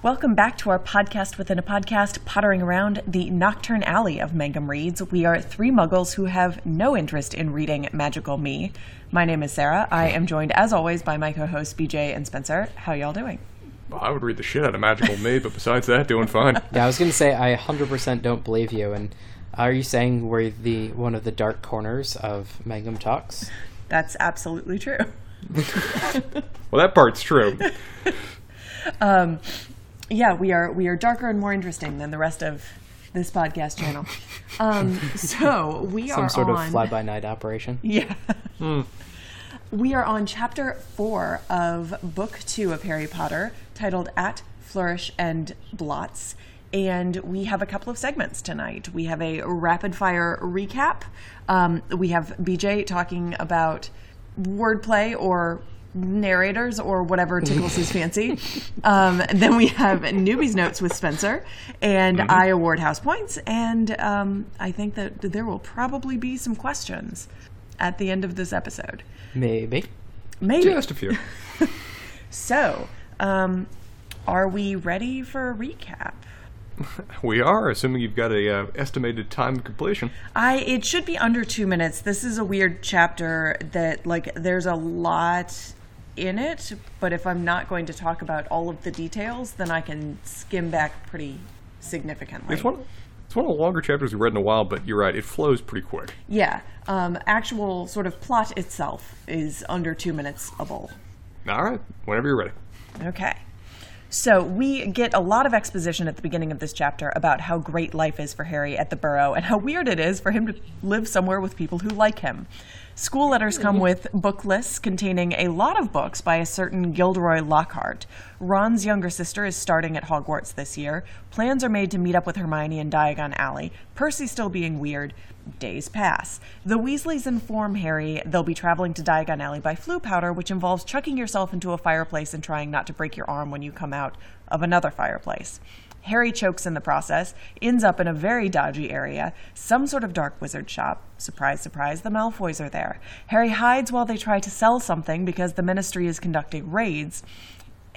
Welcome back to our podcast within a podcast, pottering around the Knockturn Alley of Mangum Reads. We are three muggles who have no interest in reading Magical Me. My name is Sarah. I am joined, as always, by my co hosts BJ and Spencer. How y'all doing? Well, I would read the shit out of Magical Me, but besides that, doing fine. Yeah, I was gonna say I 100% don't believe you. And are you saying we're the one of the dark corners of Mangum Talks? That's absolutely true. Well, that part's true. Um, Yeah, we are we are darker and more interesting than the rest of this podcast channel. Um, so we Some are some sort on of fly-by-night operation. Yeah. We are on chapter four of book two of Harry Potter, titled At Flourish and Blotts. And we have a couple of segments tonight. We have a rapid fire recap. Um, we have BJ talking about wordplay or narrators or whatever tickles his fancy. Um, then we have newbies notes with Spencer, and I award house points. And um, I think that there will probably be some questions at the end of this episode. Maybe. Maybe. Just a few. So, um, are we ready for a recap? We are, assuming you've got a uh, estimated time of completion. I it should be under two minutes. This is a weird chapter that like there's a lot in it, but if I'm not going to talk about all of the details, then I can skim back pretty significantly. It's one. It's one of the longer chapters we've read in a while, but you're right. It flows pretty quick. Yeah, um, actual sort of plot itself is under two minutes a bowl. All right, whenever you're ready. Okay. So we get a lot of exposition at the beginning of this chapter about how great life is for Harry at the Burrow and how weird it is for him to live somewhere with people who like him. School letters come mm-hmm. with book lists containing a lot of books by a certain Gilderoy Lockhart. Ron's younger sister is starting at Hogwarts this year. Plans are made to meet up with Hermione in Diagon Alley. Percy still being weird. Days pass. The Weasleys inform Harry they'll be traveling to Diagon Alley by Floo powder, which involves chucking yourself into a fireplace and trying not to break your arm when you come out of another fireplace. Harry chokes in the process, ends up in a very dodgy area, some sort of dark wizard shop. Surprise, surprise, the Malfoys are there. Harry hides while they try to sell something because the ministry is conducting raids.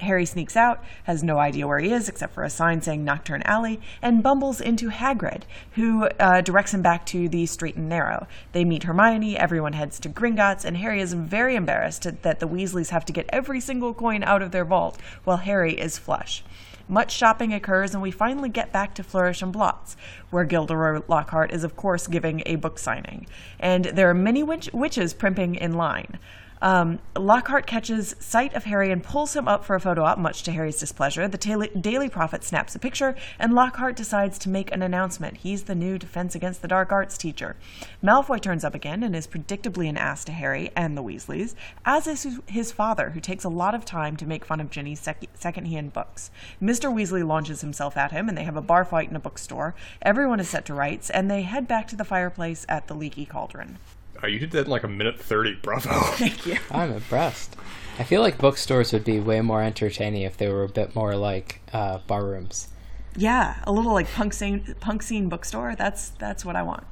Harry sneaks out, has no idea where he is except for a sign saying Knockturn Alley, and bumbles into Hagrid, who uh, directs him back to the straight and narrow. They meet Hermione, everyone heads to Gringotts, and Harry is very embarrassed that the Weasleys have to get every single coin out of their vault while Harry is flush. Much shopping occurs, and we finally get back to Flourish and Blotts, where Gilderoy Lockhart is, of course, giving a book signing. And there are many witch- witches primping in line. Um, Lockhart catches sight of Harry and pulls him up for a photo op, much to Harry's displeasure. The Daily, Daily Prophet snaps a picture, and Lockhart decides to make an announcement. He's the new Defense Against the Dark Arts teacher. Malfoy turns up again and is predictably an ass to Harry and the Weasleys, as is his- father, who takes a lot of time to make fun of Ginny's sec- secondhand books. Mr. Weasley launches himself at him, and they have a bar fight in a bookstore. Everyone is set to rights, and they head back to the fireplace at the Leaky Cauldron. Uh, you did that in like a minute thirty. Bravo. Thank you. I'm impressed. I feel like bookstores would be way more entertaining if they were a bit more like uh, bar rooms. Yeah, a little like punk scene, punk scene bookstore. That's that's what I want.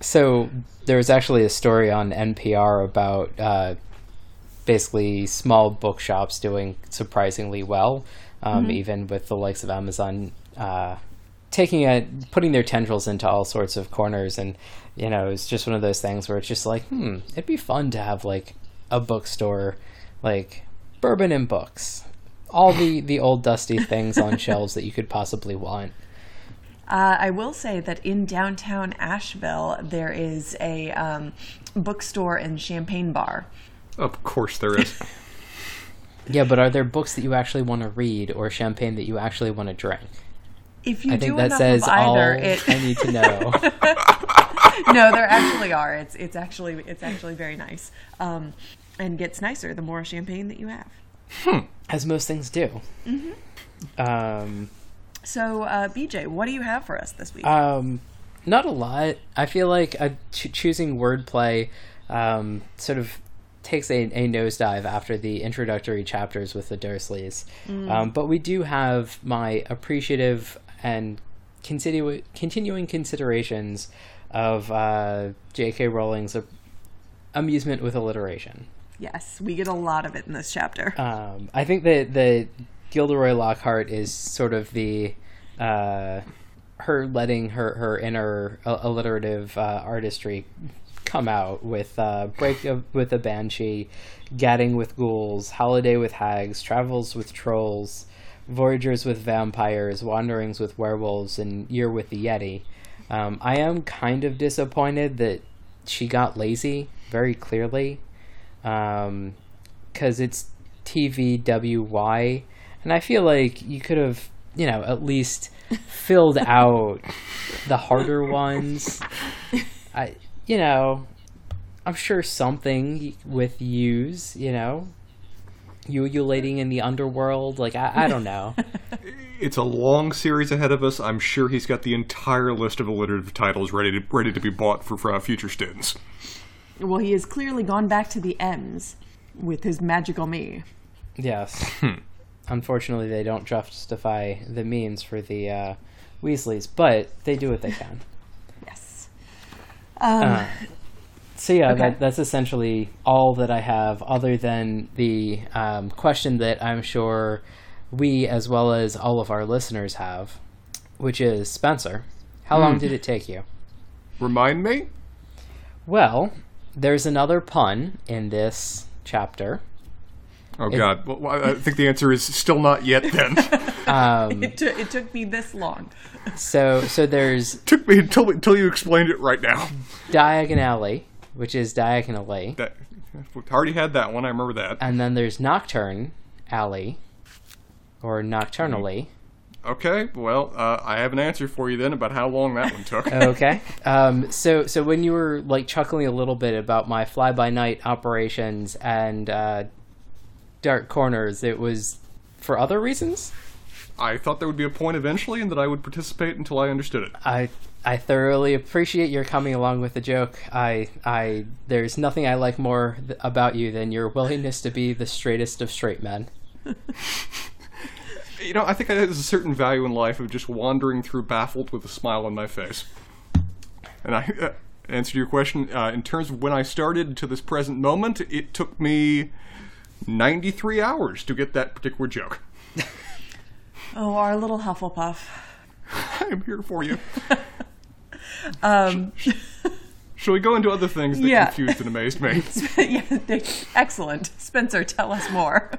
So there was actually a story on NPR about uh, basically small bookshops doing surprisingly well, um, even with the likes of Amazon uh, taking a putting their tendrils into all sorts of corners. And you know, it's just one of those things where it's just like, hmm, it'd be fun to have like a bookstore, like bourbon and books, all the the old dusty things on shelves that you could possibly want. Uh, I will say that in downtown Asheville there is a um, bookstore and champagne bar. of course there is. Yeah, but are there books that you actually want to read or champagne that you actually want to drink? If you I do think that says either, all it I need to know. no, there actually are. It's it's actually it's actually very nice, um, and gets nicer the more champagne that you have. As most things do. Um, So, uh, BJ, what do you have for us this week? um, not a lot. I feel like uh, ch- choosing wordplay um, sort of takes a, a nosedive after the introductory chapters with the Dursleys. Um, but we do have my appreciative and continu- continuing considerations of uh, J.K. Rowling's amusement with alliteration. Yes, we get a lot of it in this chapter. Um, I think that the Gilderoy Lockhart is sort of the uh, her letting her her inner uh, alliterative uh, artistry come out with uh, break of, with a banshee, gadding with ghouls, holiday with hags, travels with trolls, voyagers with vampires, wanderings with werewolves, and year with the yeti. Um, I am kind of disappointed that she got lazy very clearly because it's TVWY, and I feel like you could have, you know, at least filled out the harder ones. I, you know, I'm sure something with use, you know, ululating in the underworld. Like I, I don't know. It's a long series ahead of us. I'm sure he's got the entire list of alliterative titles ready to ready to be bought for, for uh, future students. Well, he has clearly gone back to the M's with his magical me. yes. Unfortunately, they don't justify the means for the uh, Weasleys, but they do what they can. Yes. Um, Uh, so yeah, Okay. that, that's essentially all that I have, other than the um, question that I'm sure we, as well as all of our listeners, have, which is Spencer. How long did it take you? Remind me? Well, there's another pun in this chapter. Oh God! Well, I think the answer is still not yet. Then Um, it, took it took me this long. so so there's took me until until you explained it right now. diagonally, which is diagonally, That we already had that one. I remember that. and then there's Knockturn Alley, or nocturnally. Okay. Well, uh, I have an answer for you then about how long that one took. okay. Um, so so when you were like chuckling a little bit about my fly by night operations and uh, dark corners, it was for other reasons. I thought there would be a point eventually, and that I would participate until I understood it. I I thoroughly appreciate your coming along with the joke. I I there's nothing I like more th- about you than your willingness to be the straightest of straight men. You know, I think there's a certain value in life of just wandering through baffled with a smile on my face. And I uh, answer your question uh, in terms of when I started to this present moment, it took me 93 hours to get that particular joke. Oh, our little Hufflepuff. I'm here for you. Um, Shall we go into other things that Yeah. confused and amazed me? yeah, excellent. Spencer, tell us more.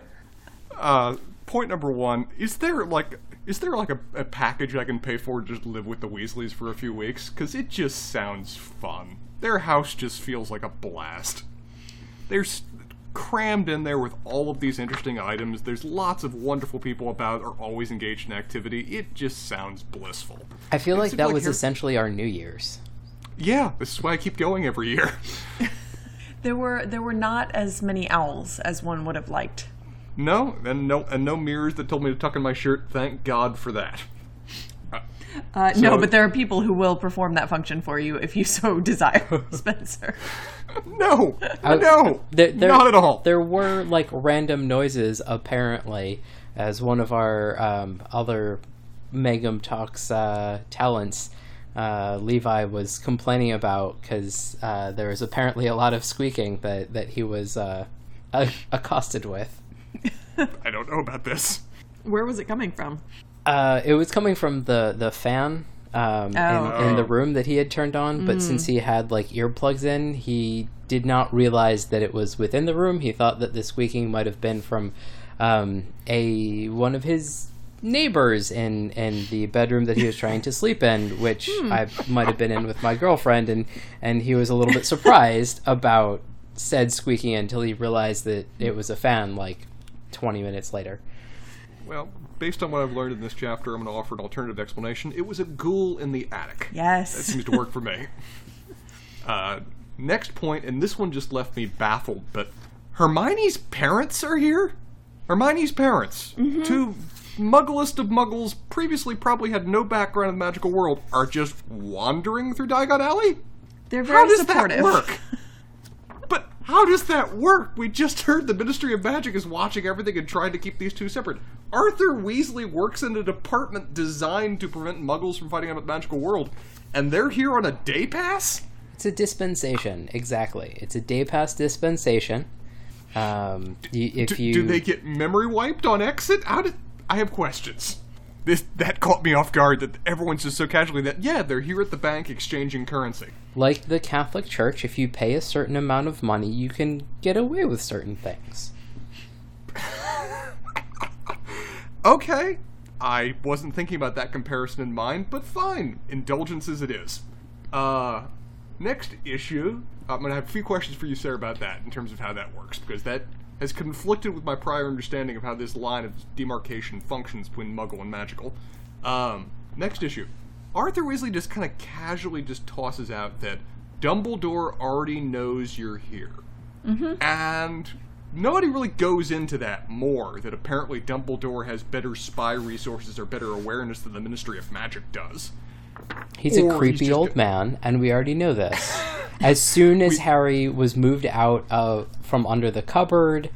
Uh, point number one: Is there like is there like a, a package I can pay for to just live with the Weasleys for a few weeks? Because it just sounds fun. Their house just feels like a blast. They're crammed in there with all of these interesting items. There's lots of wonderful people about, are always engaged in activity. It just sounds blissful. I feel It like that like was you're- essentially our New Year's. Yeah, this is why I keep going every year. There were there were not as many owls as one would have liked. No, and no, and no mirrors that told me to tuck in my shirt. Thank God for that. Uh, no, but there are people who will perform that function for you if you so desire, Spencer. No, I- no, There, there- not at all. There were like random noises apparently, as one of our um, other Mangum Talks uh, talents, uh, Levi, was complaining about because uh, there was apparently a lot of squeaking that that he was uh, accosted with. I don't know about this. Where was it coming from? Uh, it was coming from the the fan um, Oh. in, in the room that he had turned on, but since he had like earplugs in, he did not realize that it was within the room. He thought that the squeaking might have been from um, a one of his neighbors in in the bedroom that he was trying to sleep in, which I might have been in with my girlfriend, and and he was a little bit surprised about said squeaking until he realized that it was a fan like 20 minutes later. Well, based on what I've learned in this chapter, I'm going to offer an alternative explanation. It was a ghoul in the attic. Yes. That seems to work for me. Uh, next point, and this one just left me baffled, but Hermione's parents are here? Hermione's parents, two mugglest of muggles, previously probably had no background in the magical world, are just wandering through Diagon Alley? They're very How does supportive. that work? How does that work? We just heard the Ministry of Magic is watching everything and trying to keep these two separate. Arthur Weasley works in a department designed to prevent muggles from fighting out the magical world, and they're here on a day pass? It's a dispensation, exactly. It's a day pass dispensation. Um, if Do, you do they get memory wiped on exit? How did I have questions? This that caught me off guard that everyone's just so casually that yeah they're here at the bank exchanging currency. like the Catholic Church, if you pay a certain amount of money, you can get away with certain things. Okay, I wasn't thinking about that comparison in mind, but fine, indulgences it is. Uh, next issue, I'm gonna have a few questions for you, sir about that in terms of how that works because that has conflicted with my prior understanding of how this line of demarcation functions between Muggle and magical. Um, next issue, Arthur Weasley just kind of casually just tosses out that Dumbledore already knows you're here, and nobody really goes into that more. That apparently Dumbledore has better spy resources or better awareness than the Ministry of Magic does. He's Or a creepy just old a- man, and we already know this. as soon as Harry was moved out of from under the cupboard,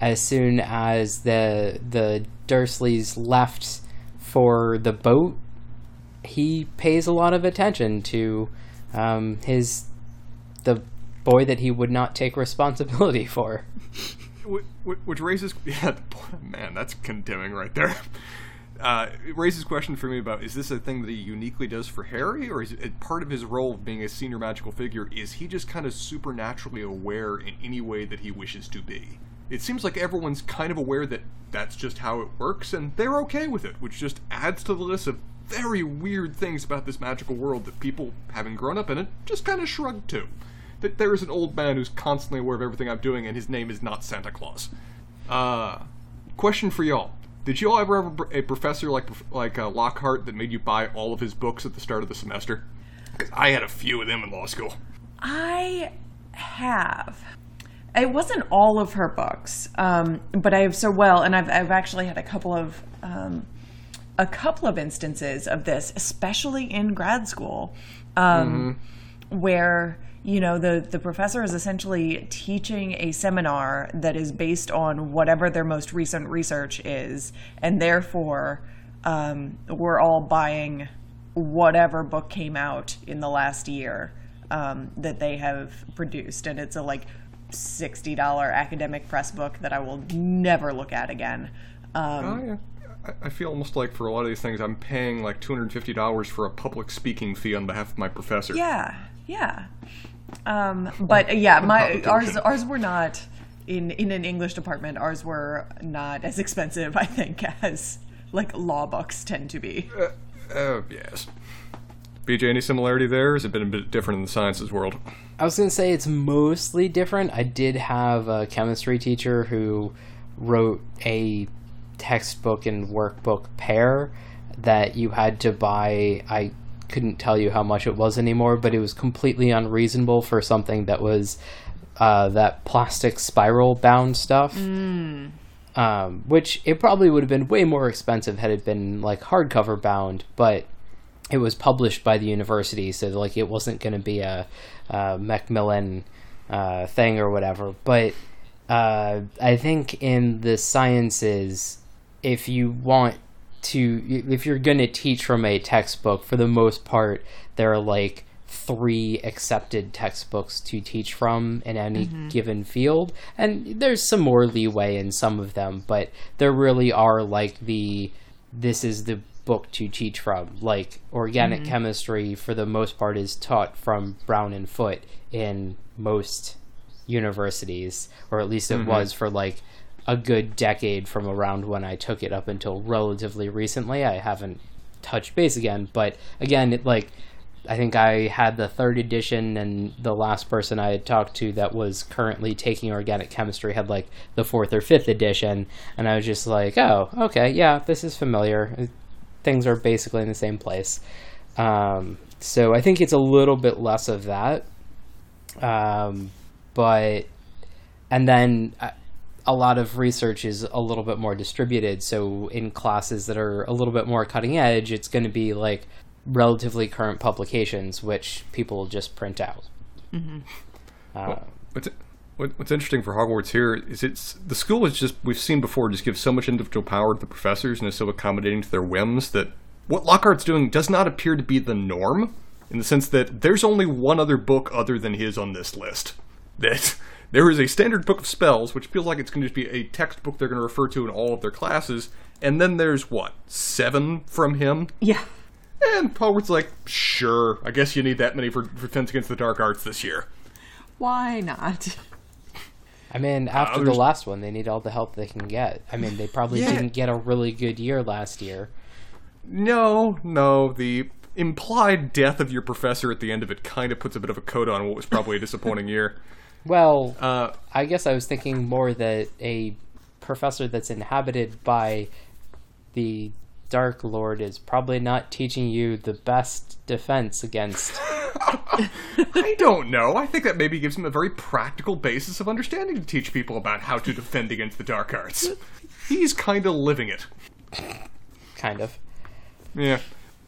as soon as the the Dursleys left for the boat, he pays a lot of attention to um, his the boy that he would not take responsibility for. Wh- wh- Which raises, yeah, man, that's condemning right there. Uh, it raises question for me about is this a thing that he uniquely does for Harry, or is it part of his role of being a senior magical figure? Is he just kind of supernaturally aware in any way that he wishes to be? It seems like everyone's kind of aware that that's just how it works, and they're okay with it, which just adds to the list of very weird things about this magical world that people, having grown up in it, just kind of shrug to. That there is an old man who's constantly aware of everything I'm doing, and his name is not Santa Claus. Uh, question for y'all: Did y'all ever have a, professor like like uh, Lockhart that made you buy all of his books at the start of the semester? 'Cause I had a few of them in law school. I have. It wasn't all of her books, um, but I have so well, and I've I've actually had a couple of um, a couple of instances of this, especially in grad school, um, where you know the the professor is essentially teaching a seminar that is based on whatever their most recent research is, and therefore um, we're all buying whatever book came out in the last year um, that they have produced, and it's a like sixty dollar academic press book that I will never look at again. Um, Oh yeah. I- I feel almost like for a lot of these things, I'm paying like two hundred fifty dollars for a public speaking fee on behalf of my professor. Yeah, yeah. Um, but uh, yeah, my ours ours were not in in an English department. Ours were not as expensive, I think, as like law books tend to be. Uh, yes. BJ, any similarity there? Has it been a bit different in the sciences world? I was going to say it's mostly different. I did have a chemistry teacher who wrote a textbook and workbook pair that you had to buy. I couldn't tell you how much it was anymore, but it was completely unreasonable for something that was uh, that plastic spiral bound stuff. Um, which it probably would have been way more expensive had it been like hardcover bound, but it was published by the university, so like it wasn't going to be a, uh Macmillan uh, thing or whatever. But uh, I think in the sciences, if you want to, if you're going to teach from a textbook, for the most part, there are like three accepted textbooks to teach from in any mm-hmm. given field. And there's some more leeway in some of them but there really are like the this is the book to teach from. Like organic mm-hmm. chemistry for the most part is taught from Brown and Foote in most universities or at least it mm-hmm. was for like a good decade from around when i took it up until relatively recently i haven't touched base again but again it like I think I had the third edition, and the last person I had talked to that was currently taking organic chemistry had like the fourth or fifth edition, and I was just like, oh, okay, yeah, this is familiar. Things are basically in the same place. Um, so I think it's a little bit less of that. Um, but, and then. A lot of research is a little bit more distributed. So in classes that are a little bit more cutting edge, it's going to be like relatively current publications, which people just print out. Uh, But What, what's interesting for Hogwarts here is it's the school is just we've seen before just gives so much individual power to the professors and is so accommodating to their whims that what Lockhart's doing does not appear to be the norm in the sense that there's only one other book other than his on this list. That there is a standard book of spells, which feels like it's going to just be a textbook they're going to refer to in all of their classes, and then there's what seven from him. Yeah. And Hogwarts like, sure, I guess you need that many for, for Defense Against the Dark Arts this year. Why not? I mean, uh, after the last one, they need all the help they can get. I mean, they probably Yeah. didn't get a really good year last year. No, no, the implied death of your professor at the end of it kind of puts a bit of a coat on what was probably a disappointing year. Well, Uh, I guess I was thinking more that a professor that's inhabited by the Dark Lord is probably not teaching you the best defense against. I don't know. I think that maybe gives him a very practical basis of understanding to teach people about how to defend against the dark arts. He's kind of living it. kind of. Yeah.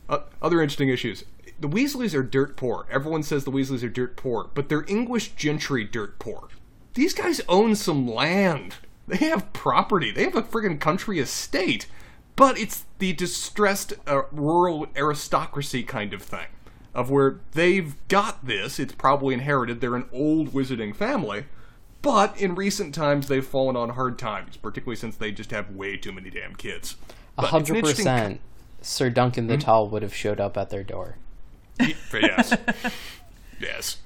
Uh, other interesting issues. The Weasleys are dirt poor. Everyone says the Weasleys are dirt poor, but they're English gentry dirt poor. These guys own some land. They have property. They have a friggin' country estate. But it's the distressed uh, rural aristocracy kind of thing. Of where they've got this, it's probably inherited. They're an old wizarding family. But in recent times, they've fallen on hard times, particularly since they just have way too many damn kids. A But it's an hundred percent, Sir Duncan the Tall would have showed up at their door. Yes. yes.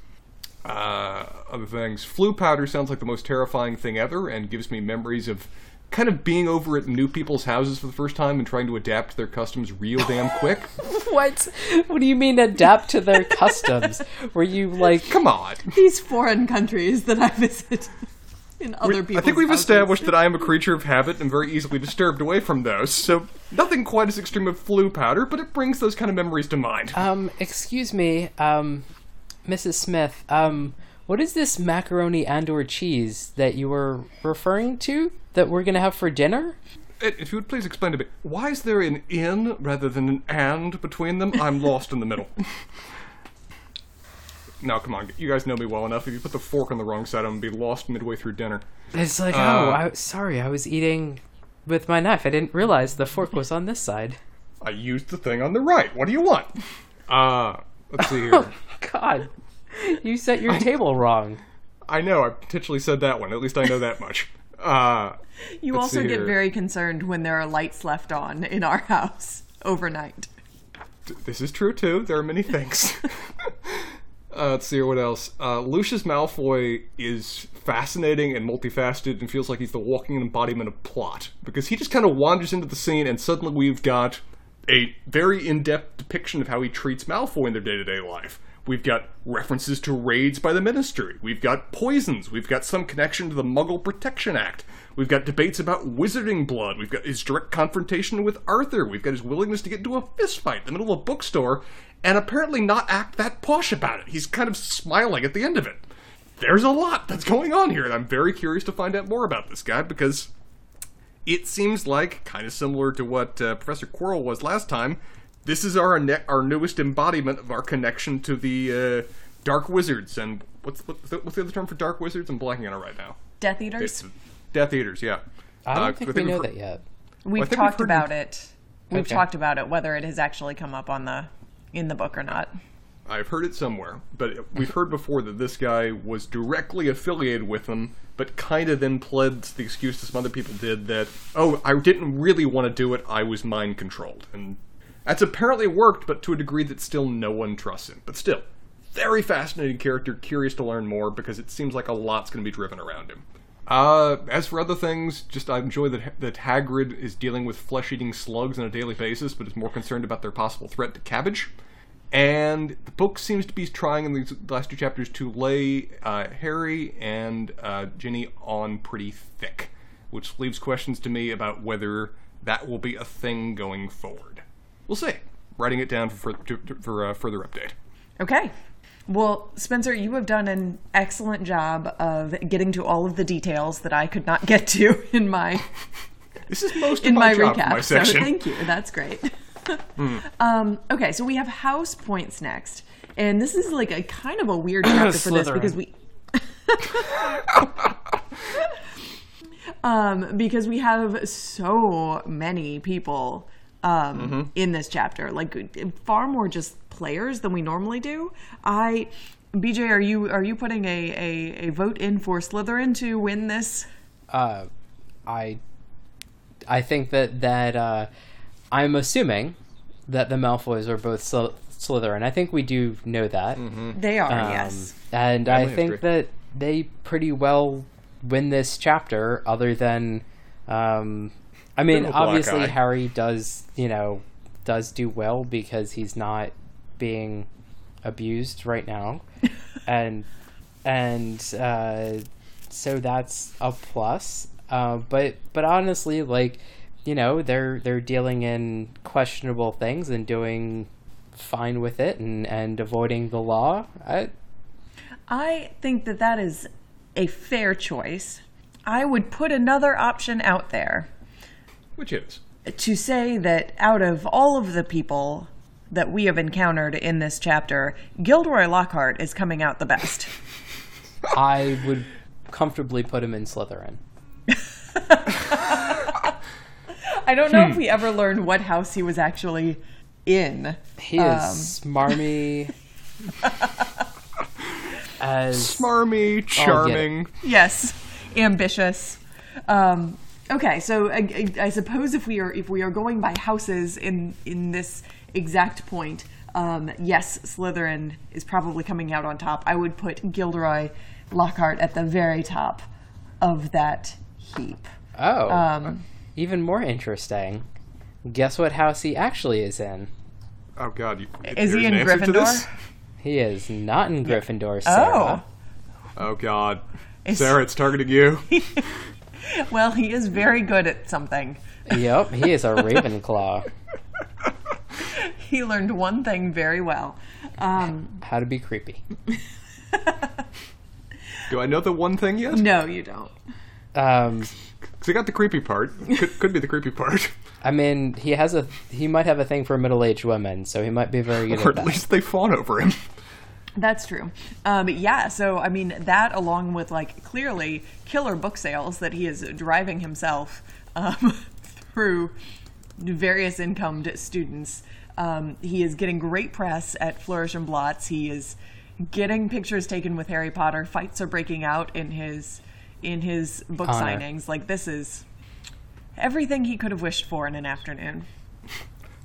Uh, other things. Floo powder sounds like the most terrifying thing ever and gives me memories of kind of being over at new people's houses for the first time and trying to adapt to their customs real damn quick. What? What do you mean adapt to their customs? Were you like Come on. These foreign countries that I visit in other people's I think we've houses. established that I am a creature of habit and very easily disturbed away from those, so nothing quite as extreme as Floo powder, but it brings those kind of memories to mind. Um, excuse me, um, Mrs. Smith, um, what is this macaroni and or cheese that you were referring to that we're gonna have for dinner? If you would please explain to me, why is there an in rather than an and between them? I'm lost in the middle. Now, come on, you guys know me well enough. If you put the fork on the wrong side, I'm gonna be lost midway through dinner. It's like, Uh, oh, I, sorry, I was eating with my knife. I didn't realize the fork was on this side. I used the thing on the right. What do you want? Uh, let's see here. God, you set your table wrong. I know, I potentially said that one. At least I know that much. Uh, You also get here. very concerned when there are lights left on in our house overnight. this is true too. There are many things. Uh, let's see what else. Uh, Lucius Malfoy is fascinating and multifaceted, and feels like he's the walking embodiment of plot because he just kind of wanders into the scene, and suddenly we've got a very in-depth depiction of how he treats Malfoy in their day-to-day life. We've got references to raids by the Ministry. We've got poisons. We've got some connection to the Muggle Protection Act. We've got debates about wizarding blood. We've got his direct confrontation with Arthur. We've got his willingness to get into a fistfight in the middle of a bookstore and apparently not act that posh about it. He's kind of smiling at the end of it. There's a lot that's going on here, and I'm very curious to find out more about this guy because it seems like kind of similar to what uh, Professor Quirrell was last time. This is our ne- our newest embodiment of our connection to the uh, dark wizards. And what's what's the, what's the other term for dark wizards? I'm blanking on it right now. Death Eaters? It's Death Eaters, yeah. I don't Uh, think I we we've know heard- that yet. We've I think we've talked heard- about it. We've Okay. talked about it whether it has actually come up on the in the book or not. I've heard it somewhere, but we've heard before that this guy was directly affiliated with them, but kind of then pled the excuse that some other people did that, oh, I didn't really want to do it, I was mind controlled. And that's apparently worked, but to a degree that still no one trusts him. But still, very fascinating character, curious to learn more because it seems like a lot's going to be driven around him. Uh, as for other things, just I enjoy that that Hagrid is dealing with flesh-eating slugs on a daily basis, but is more concerned about their possible threat to cabbage. And the book seems to be trying in these last two chapters to lay uh, Harry and uh, Ginny on pretty thick, which leaves questions to me about whether that will be a thing going forward. We'll see. Writing it down for for, for further update. Okay. Well, Spencer, you have done an excellent job of getting to all of the details that I could not get to in my This is most in of my, my, recap. my so thank you. That's great. um, okay, so we have house points next, and this is like a kind of a weird chapter for this because we um, because we have so many people um, in this chapter, like far more just players than we normally do. I, BJ, are you are you putting a, a, a vote in for Slytherin to win this? Uh, I, I think that that uh, I'm assuming that the Malfoys are both Sly- Slytherin. I think we do know that. They are, Um, yes. And I Family think history. that they pretty well win this chapter, other than. Um, I mean, Bit of a black obviously, eye. Harry does, you know, does do well because he's not being abused right now. and and uh, so that's a plus. Uh, but but honestly, like you know, they're they're dealing in questionable things and doing fine with it and and avoiding the law. I, I think that that is a fair choice. I would put another option out there Which is. to say that out of all of the people that we have encountered in this chapter, Gilderoy Lockhart is coming out the best. I would comfortably put him in Slytherin. I don't know if we ever learned what house he was actually in. He is smarmy. as Smarmy, charming. Yes, ambitious. Um, okay, so I, I, I suppose if we are if we are going by houses in in this exact point, um, yes, Slytherin is probably coming out on top. I would put Gilderoy Lockhart at the very top of that heap. oh, Um, even more interesting. Guess what house he actually is in? Oh god, you, Is he in an Gryffindor? He is not in Gryffindor, Oh, Sarah. Oh god. Is- Sarah, it's targeting you. well, he is very good at something. yep, he is a Ravenclaw. He learned one thing very well. Um, How to be creepy. Do I know the one thing yet? no, you don't. Um, Because I got the creepy part. Could, could be the creepy part. I mean, he has a he might have a thing for middle-aged women, so he might be very good or at at that. least they fawn over him. That's true. Um, yeah, so I mean that along with like clearly killer book sales that he is driving himself um, through various incomed students. Um, he is getting great press at Flourish and Blotts. He is getting pictures taken with Harry Potter. Fights are breaking out in his in his book Honor. signings. Like this is everything he could have wished for in an afternoon.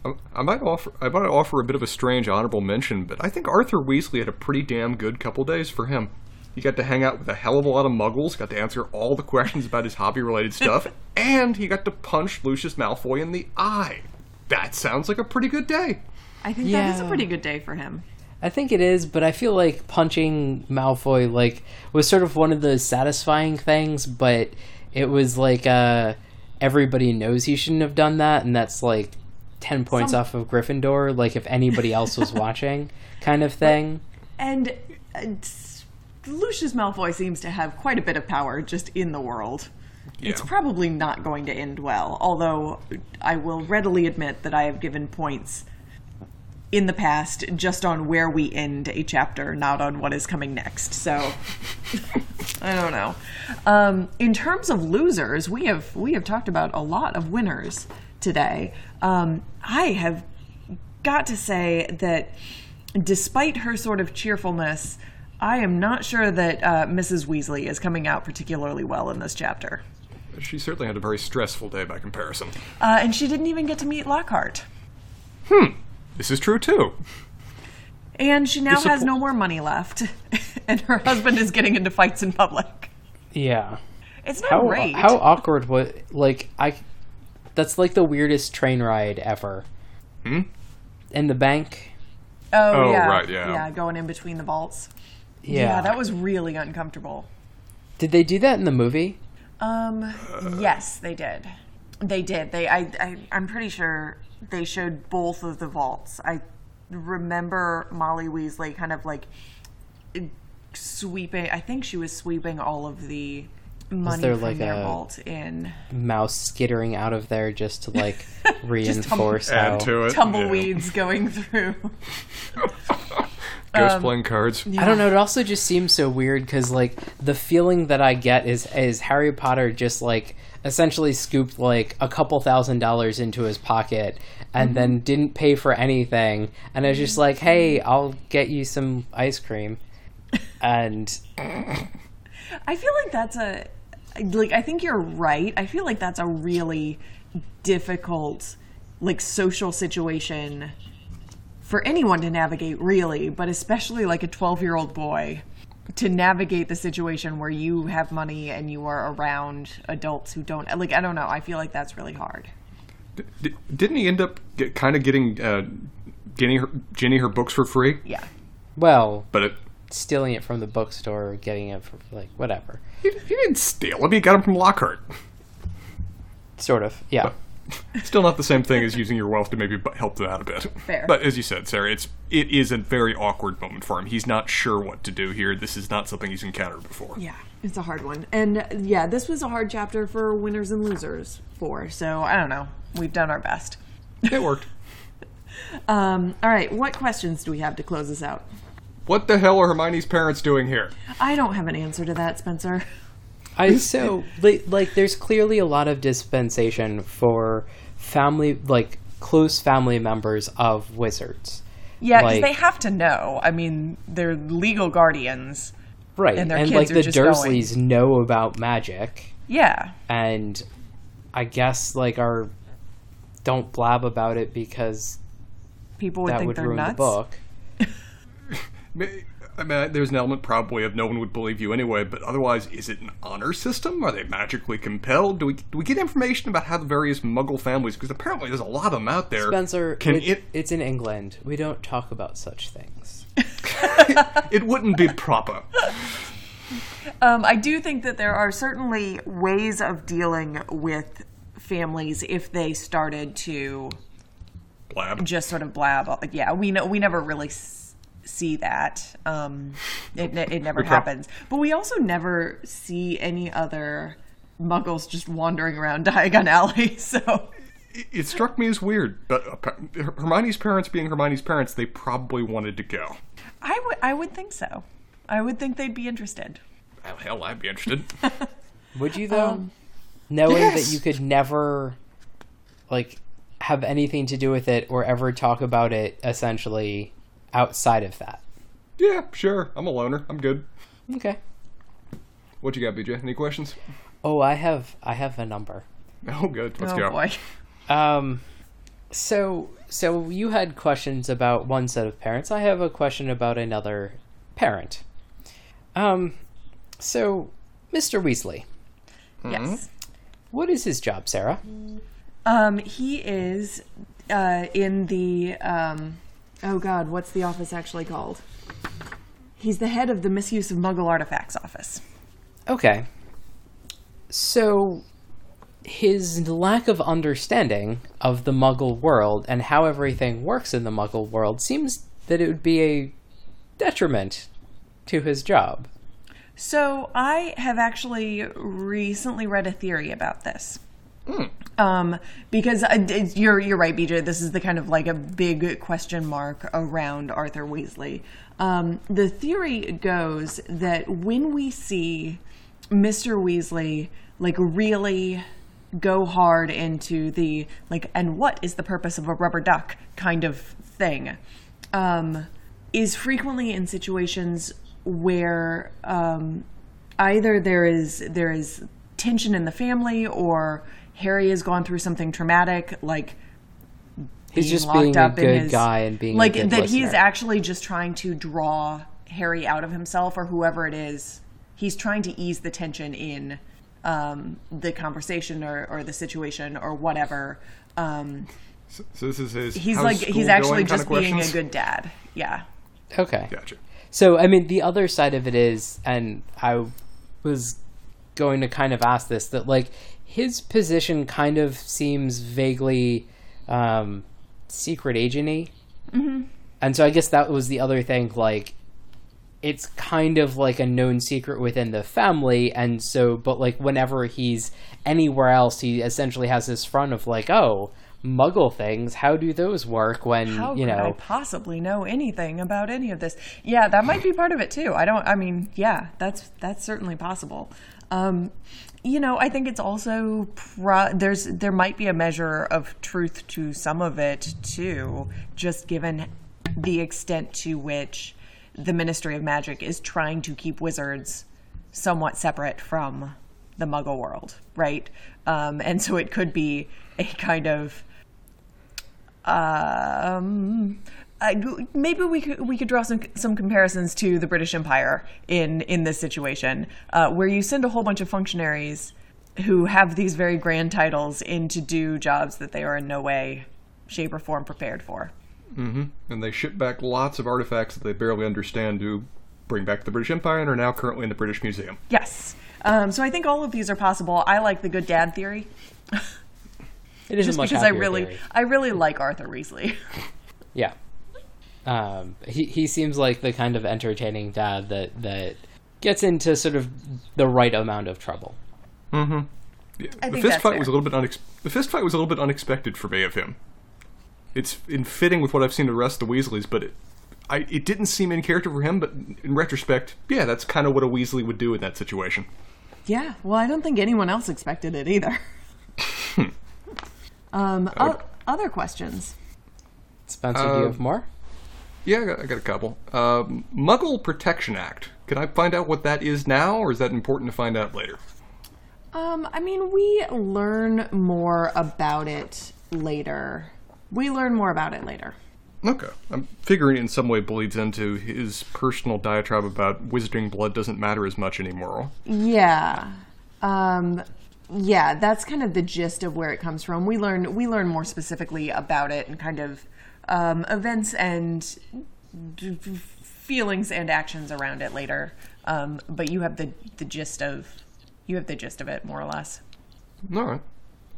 I- I might offer I might offer a bit of a strange honorable mention, but I think Arthur Weasley had a pretty damn good couple days for him. He got to hang out with a hell of a lot of muggles, got to answer all the questions about his hobby related stuff, and he got to punch Lucius Malfoy in the eye. That sounds like a pretty good day. I think that is a pretty good day for him. I think it is, but I feel like punching Malfoy like was sort of one of the satisfying things, but it was like uh everybody knows he shouldn't have done that and that's like 10 points Some- off of Gryffindor like if anybody else was watching kind of thing. And uh, s- Lucius Malfoy seems to have quite a bit of power just in the world. It's probably not going to end well, although I will readily admit that I have given points in the past just on where we end a chapter, not on what is coming next. So I don't know. Um, in terms of losers, we have we have talked about a lot of winners today. Um, I have got to say that despite her sort of cheerfulness, I am not sure that uh, Mrs. Weasley is coming out particularly well in this chapter. She certainly had a very stressful day by comparison. Uh, and she didn't even get to meet Lockhart. Hmm, this is true too. And she now has no more money left. and her husband is getting into fights in public. Yeah. It's not How great. how awkward was like I that's like the weirdest train ride ever. Hmm? In the bank? oh, Oh, yeah. right, yeah. Yeah, going in between the vaults. Yeah. that was really uncomfortable. Did they do that in the movie? Um, yes, they did. They did. They, I, I, I'm pretty sure they showed both of the vaults. I remember Molly Weasley kind of like sweeping. I think she was sweeping all of the money there from like their a- vault in Mouse skittering out of there just to like reinforce Add how to it. tumbleweeds going through. Ghost um, playing cards. I don't know. It also just seems so weird because like the feeling that I get is is Harry Potter just like essentially scooped like a couple thousand dollars into his pocket and then mm-hmm. didn't pay for anything and it's just like, hey, mm-hmm. I'll get you some ice cream, and I feel like that's a like I think you're right. I feel like that's a really difficult like social situation for anyone to navigate really, but especially like a 12-year-old boy to navigate the situation where you have money and you are around adults who don't like I don't know. I feel like that's really hard. D- didn't he end up get, kind of getting uh, getting her, Ginny her books for free? Yeah. well, But it, stealing it from the bookstore or getting it for like whatever, he, he didn't steal them. He got them from Lockhart. sort of, yeah. Still not the same thing as using your wealth to maybe help them out a bit. Fair. But as you said, Sarah, it's it is a very awkward moment for him. He's not sure what to do here. This is not something he's encountered before. Yeah, it's a hard one. And uh, yeah, this was a hard chapter for winners and losers for. So I don't know. We've done our best. It worked. Um, all right, what questions do we have to close this out? What the hell are Hermione's parents doing here? I don't have an answer to that, Spencer. I so like, like there's clearly a lot of dispensation for family like close family members of wizards. Yeah, because Like- they have to know. I mean, they're legal guardians. Right. And their and kids like are the just going. Dursleys know about magic Yeah, and I guess like our don't blab about it because people would that think would they're ruin nuts. the book. I mean, there's an element probably of no one would believe you anyway, but otherwise, is it an honor system? Are they magically compelled? Do we do we get information about how the various Muggle families? Because apparently, there's a lot of them out there. Spencer, can it, it? it's in England. We don't talk about such things. It wouldn't be proper. Um, I do think that there are certainly ways of dealing with families if they started to Blab. just sort of blab. Yeah, we know we never really s- see that. Um, it it never We prob- happens. But we also never see any other Muggles just wandering around Diagon Alley. So It, it struck me as weird, but Hermione's parents, being Hermione's parents, they probably wanted to go. I would I would think so. I would think they'd be interested. Well, hell, I'd be interested. Would you though? Um, Knowing yes. that you could never like have anything to do with it or ever talk about it essentially outside of that. yeah, sure. I'm a loner. I'm good. Okay. What you got, BJ? Any questions? Oh, I have I have a number. Oh, good. Let's oh go. boy. Um, so so you had questions about one set of parents. I have a question about another parent. Um, so Mr. Weasley, Yes. what is his job, Sarah? Um, he is uh, in the um, oh god, what's the office actually called? He's the head of the misuse of Muggle artifacts office. Okay. So his lack of understanding of the Muggle world and how everything works in the Muggle world seems that it would be a detriment to his job. So I have actually recently read a theory about this. Um, because I, you're you're right, BJ. This is the kind of like a big question mark around Arthur Weasley. Um, the theory goes that when we see Mr. Weasley like really go hard into the like, and what is the purpose of a rubber duck kind of thing, um, is frequently in situations where um, either there is there is tension in the family or Harry has gone through something traumatic, like He's being just locked being a up in good his- guy and being like a good that he's actually just trying to draw Harry out of himself or whoever it is. He's trying to ease the tension in um, the conversation or, or the situation or whatever. Um, So this is his. he's like he's actually just being a good dad. Yeah. Okay. Gotcha. So, I mean, the other side of it is, and I was going to kind of ask this, that like his position kind of seems vaguely um, secret agenty, mm-hmm. and so I guess that was the other thing. Like, it's kind of like a known secret within the family, and so, but like whenever he's anywhere else, he essentially has this front of like, oh. Muggle things. How do those work when How you could I know? possibly know anything about any of this? Yeah, that might be part of it too. I don't. I mean, yeah, that's that's certainly possible. Um, you know, I think it's also pro- there's there might be a measure of truth to some of it too, just given the extent to which the Ministry of Magic is trying to keep wizards somewhat separate from the Muggle world, right? Um, and so it could be a kind of um, I, maybe we could we could draw some some comparisons to the British Empire in in this situation, uh, where you send a whole bunch of functionaries who have these very grand titles in to do jobs that they are in no way, shape, or form prepared for. Mm-hmm. And they ship back lots of artifacts that they barely understand to bring back to the British Empire and are now currently in the British Museum. Yes. Um, so I think all of these are possible. I like the good dad theory, It is just a much because I really theory. I really like Arthur Weasley. Yeah. Um, he he seems like the kind of entertaining dad that that gets into sort of the right amount of trouble. Yeah. I the think fist that's fight fair. was a little bit unex- the fist fight was a little bit unexpected for me of him. It's in fitting with what I've seen of the rest of the Weasleys, but it, I it didn't seem in character for him. But in retrospect, yeah, that's kind of what a Weasley would do in that situation. Yeah, well, I don't think anyone else expected it either. um, o- other questions? Spencer, do you Um, have more? Yeah, I got, I got a couple. Um, Muggle Protection Act. Can I find out what that is now, or is that important to find out later? Um, I mean, we learn more about it later. We learn more about it later. Okay. I'm figuring it in some way bleeds into his personal diatribe about wizarding blood doesn't matter as much anymore. Yeah. Um, yeah, that's kind of the gist of where it comes from. We learn we learn more specifically about it and kind of um, events and d- feelings and actions around it later. Um, but you have the the gist of you have the gist of it more or less. All right.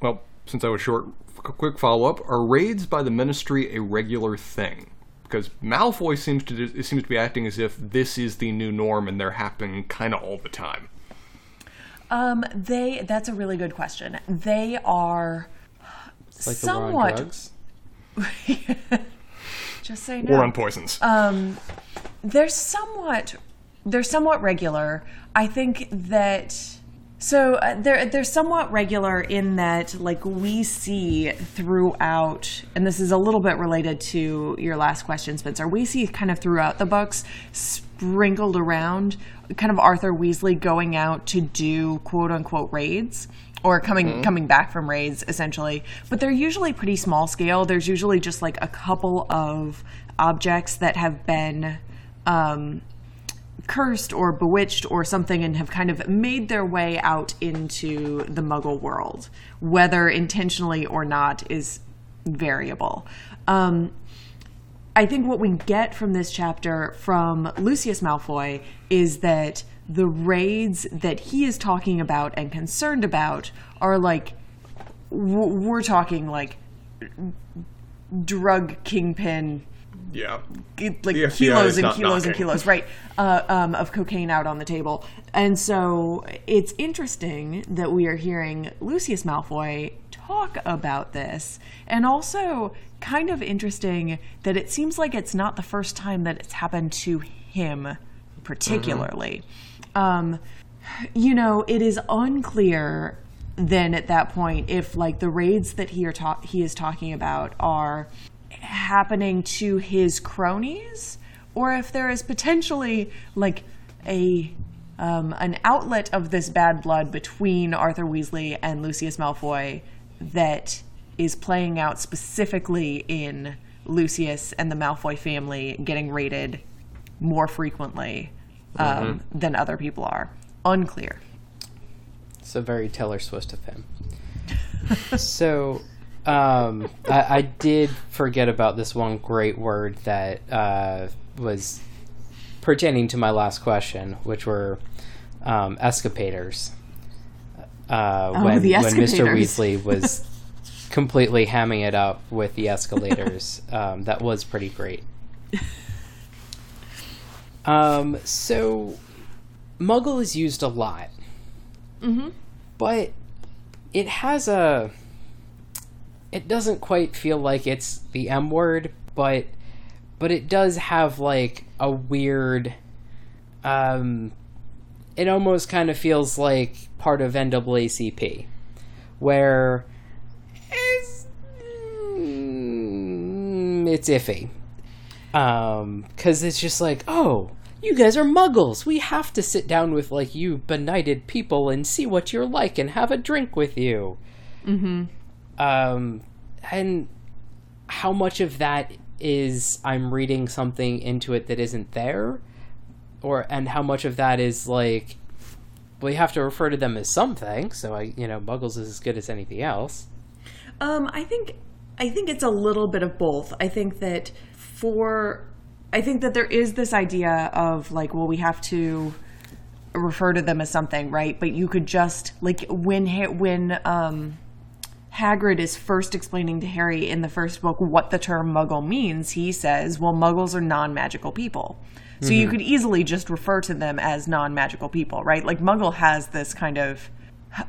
Well, since I was short, qu- quick follow up: Are raids by the Ministry a regular thing? Because Malfoy seems to seems to be acting as if this is the new norm, and they're happening kind of all the time. Um, they that's a really good question. They are like war somewhat just say War no. on poisons. Um, they're somewhat they're somewhat regular. I think that so uh, they're they're somewhat regular in that like we see throughout, and this is a little bit related to your last question, Spencer. We see kind of throughout the books sprinkled around, kind of Arthur Weasley going out to do quote unquote raids or coming coming back from raids essentially. But they're usually pretty small scale. There's usually just like a couple of objects that have been um, cursed or bewitched or something and have kind of made their way out into the muggle world whether intentionally or not is variable. Um, I think what we get from this chapter from Lucius Malfoy is that the raids that he is talking about and concerned about are like we're talking like drug kingpin yeah. like kilos and kilos and kilos, right, uh, um, of cocaine out on the table. And so it's interesting that we are hearing Lucius Malfoy talk about this, and also kind of interesting that it seems like it's not the first time that it's happened to him, particularly. Um, you know, it is unclear then at that point if like the raids that he are ta- he is talking about are happening to his cronies or if there is potentially like a um, an outlet of this bad blood between Arthur Weasley and Lucius Malfoy that is playing out specifically in Lucius and the Malfoy family getting raided more frequently um, than other people are. Unclear. It's a very Taylor Swift of him. so, um, I, I did forget about this one great word that uh, was pertaining to my last question, which were um, escapators. Uh, when, Oh, the when Mr. Weasley was completely hamming it up with the escalators, um, that was pretty great. Um, so, Muggle is used a lot but it has a it doesn't quite feel like it's the M word, but but it does have like a weird um it almost kind of feels like part of NAACP where it's, mm, it's iffy. Um cuz it's just like, "Oh, you guys are muggles. We have to sit down with like you benighted people and see what you're like and have a drink with you." Mm-hmm. Um and how much of that is I'm reading something into it that isn't there, or and how much of that is like, well, you have to refer to them as something. So I, you know, Muggles is as good as anything else. Um, I think I think it's a little bit of both. I think that for I think that there is this idea of like, well, we have to refer to them as something, right? But you could just like when when um Hagrid is first explaining to Harry in the first book what the term muggle means, he says, well, muggles are non magical people. So mm-hmm. you could easily just refer to them as non magical people, right? Like, muggle has this kind of,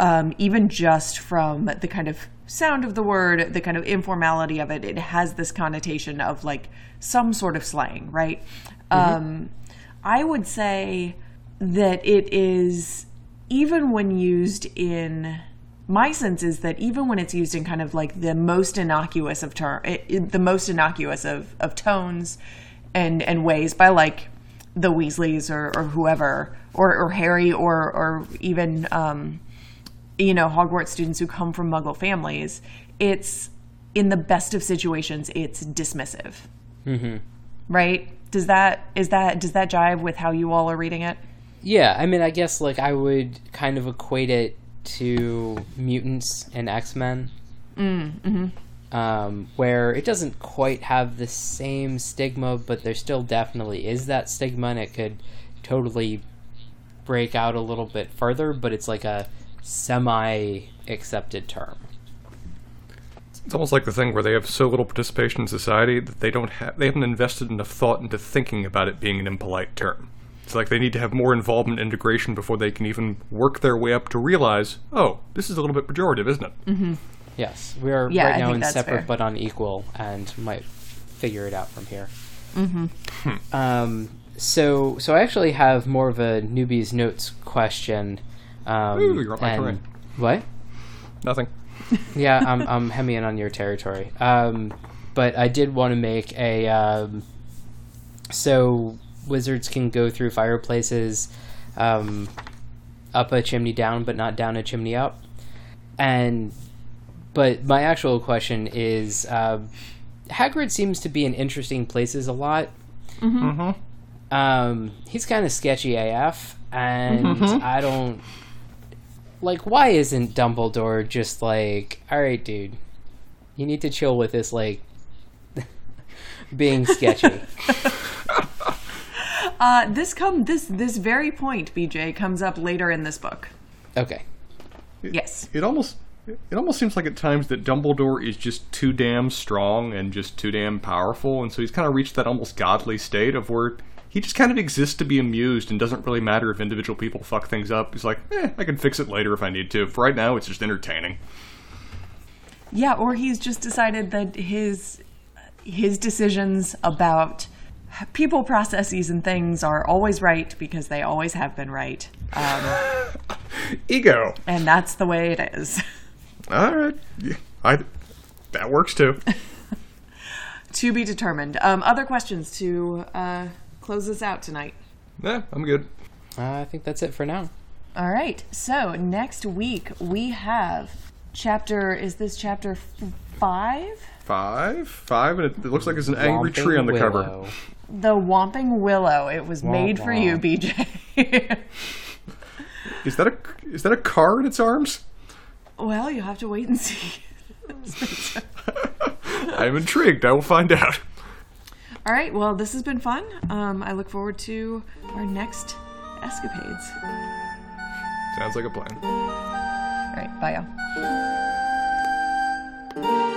um, even just from the kind of sound of the word, the kind of informality of it, it has this connotation of like some sort of slang, right? Mm-hmm. Um, I would say that it is, even when used in my sense is that even when it's used in kind of like the most innocuous of term, it, the most innocuous of, of tones and and ways by like the Weasleys or, or whoever or, or Harry or or even um, you know Hogwarts students who come from Muggle families, it's in the best of situations, it's dismissive. Mm-hmm. Right? Does that is that does that jive with how you all are reading it? Yeah, I mean, I guess like I would kind of equate it to mutants and X Men, mm, mm-hmm. Um, where it doesn't quite have the same stigma, but there still definitely is that stigma, and it could totally break out a little bit further. But it's like a semi accepted term. It's almost like the thing where they have so little participation in society that they don't have they haven't invested enough thought into thinking about it being an impolite term. It's like they need to have more involvement and integration before they can even work their way up to realize, oh, this is a little bit pejorative, isn't it? Mm-hmm. Yes, we are yeah, right now in separate fair. but unequal, and might figure it out from here. Mm-hmm. Hmm. Um, so, so I actually have more of a newbie's notes question. Um, Ooh, you're on my terrain. What? Nothing. yeah, I'm I'm hemming on your territory. Um, but I did want to make a um, so wizards can go through fireplaces um, up a chimney down, but not down a chimney up. And but my actual question is, uh, Hagrid seems to be in interesting places a lot. Mm-hmm. Mm-hmm. Um, he's kind of sketchy AF, and mm-hmm. I don't like. Why isn't Dumbledore just like, all right, dude, you need to chill with this, like being sketchy. Uh, this come this this very point, BJ, comes up later in this book. Okay. It, yes. It almost it almost seems like at times that Dumbledore is just too damn strong and just too damn powerful, and so he's kind of reached that almost godly state of where he just kind of exists to be amused and doesn't really matter if individual people fuck things up. He's like, eh, I can fix it later if I need to. For right now, it's just entertaining. Yeah, or he's just decided that his his decisions about people processes and things are always right because they always have been right. Um, Ego. And that's the way it is. All right. Yeah, I, that works too. to be determined. Um, other questions to uh, close this out tonight? Yeah, I'm good. Uh, I think that's it for now. All right. So next week we have chapter. Is this chapter f- five? Five, five, and it, it looks like it's an angry tree on the willow. cover. The Whomping Willow. It was womp made for you, BJ. is that a is that a car in its arms? Well, you have to wait and see. I'm intrigued. I will find out. All right. Well, this has been fun. Um, I look forward to our next escapades. Sounds like a plan. All right. Bye, y'all.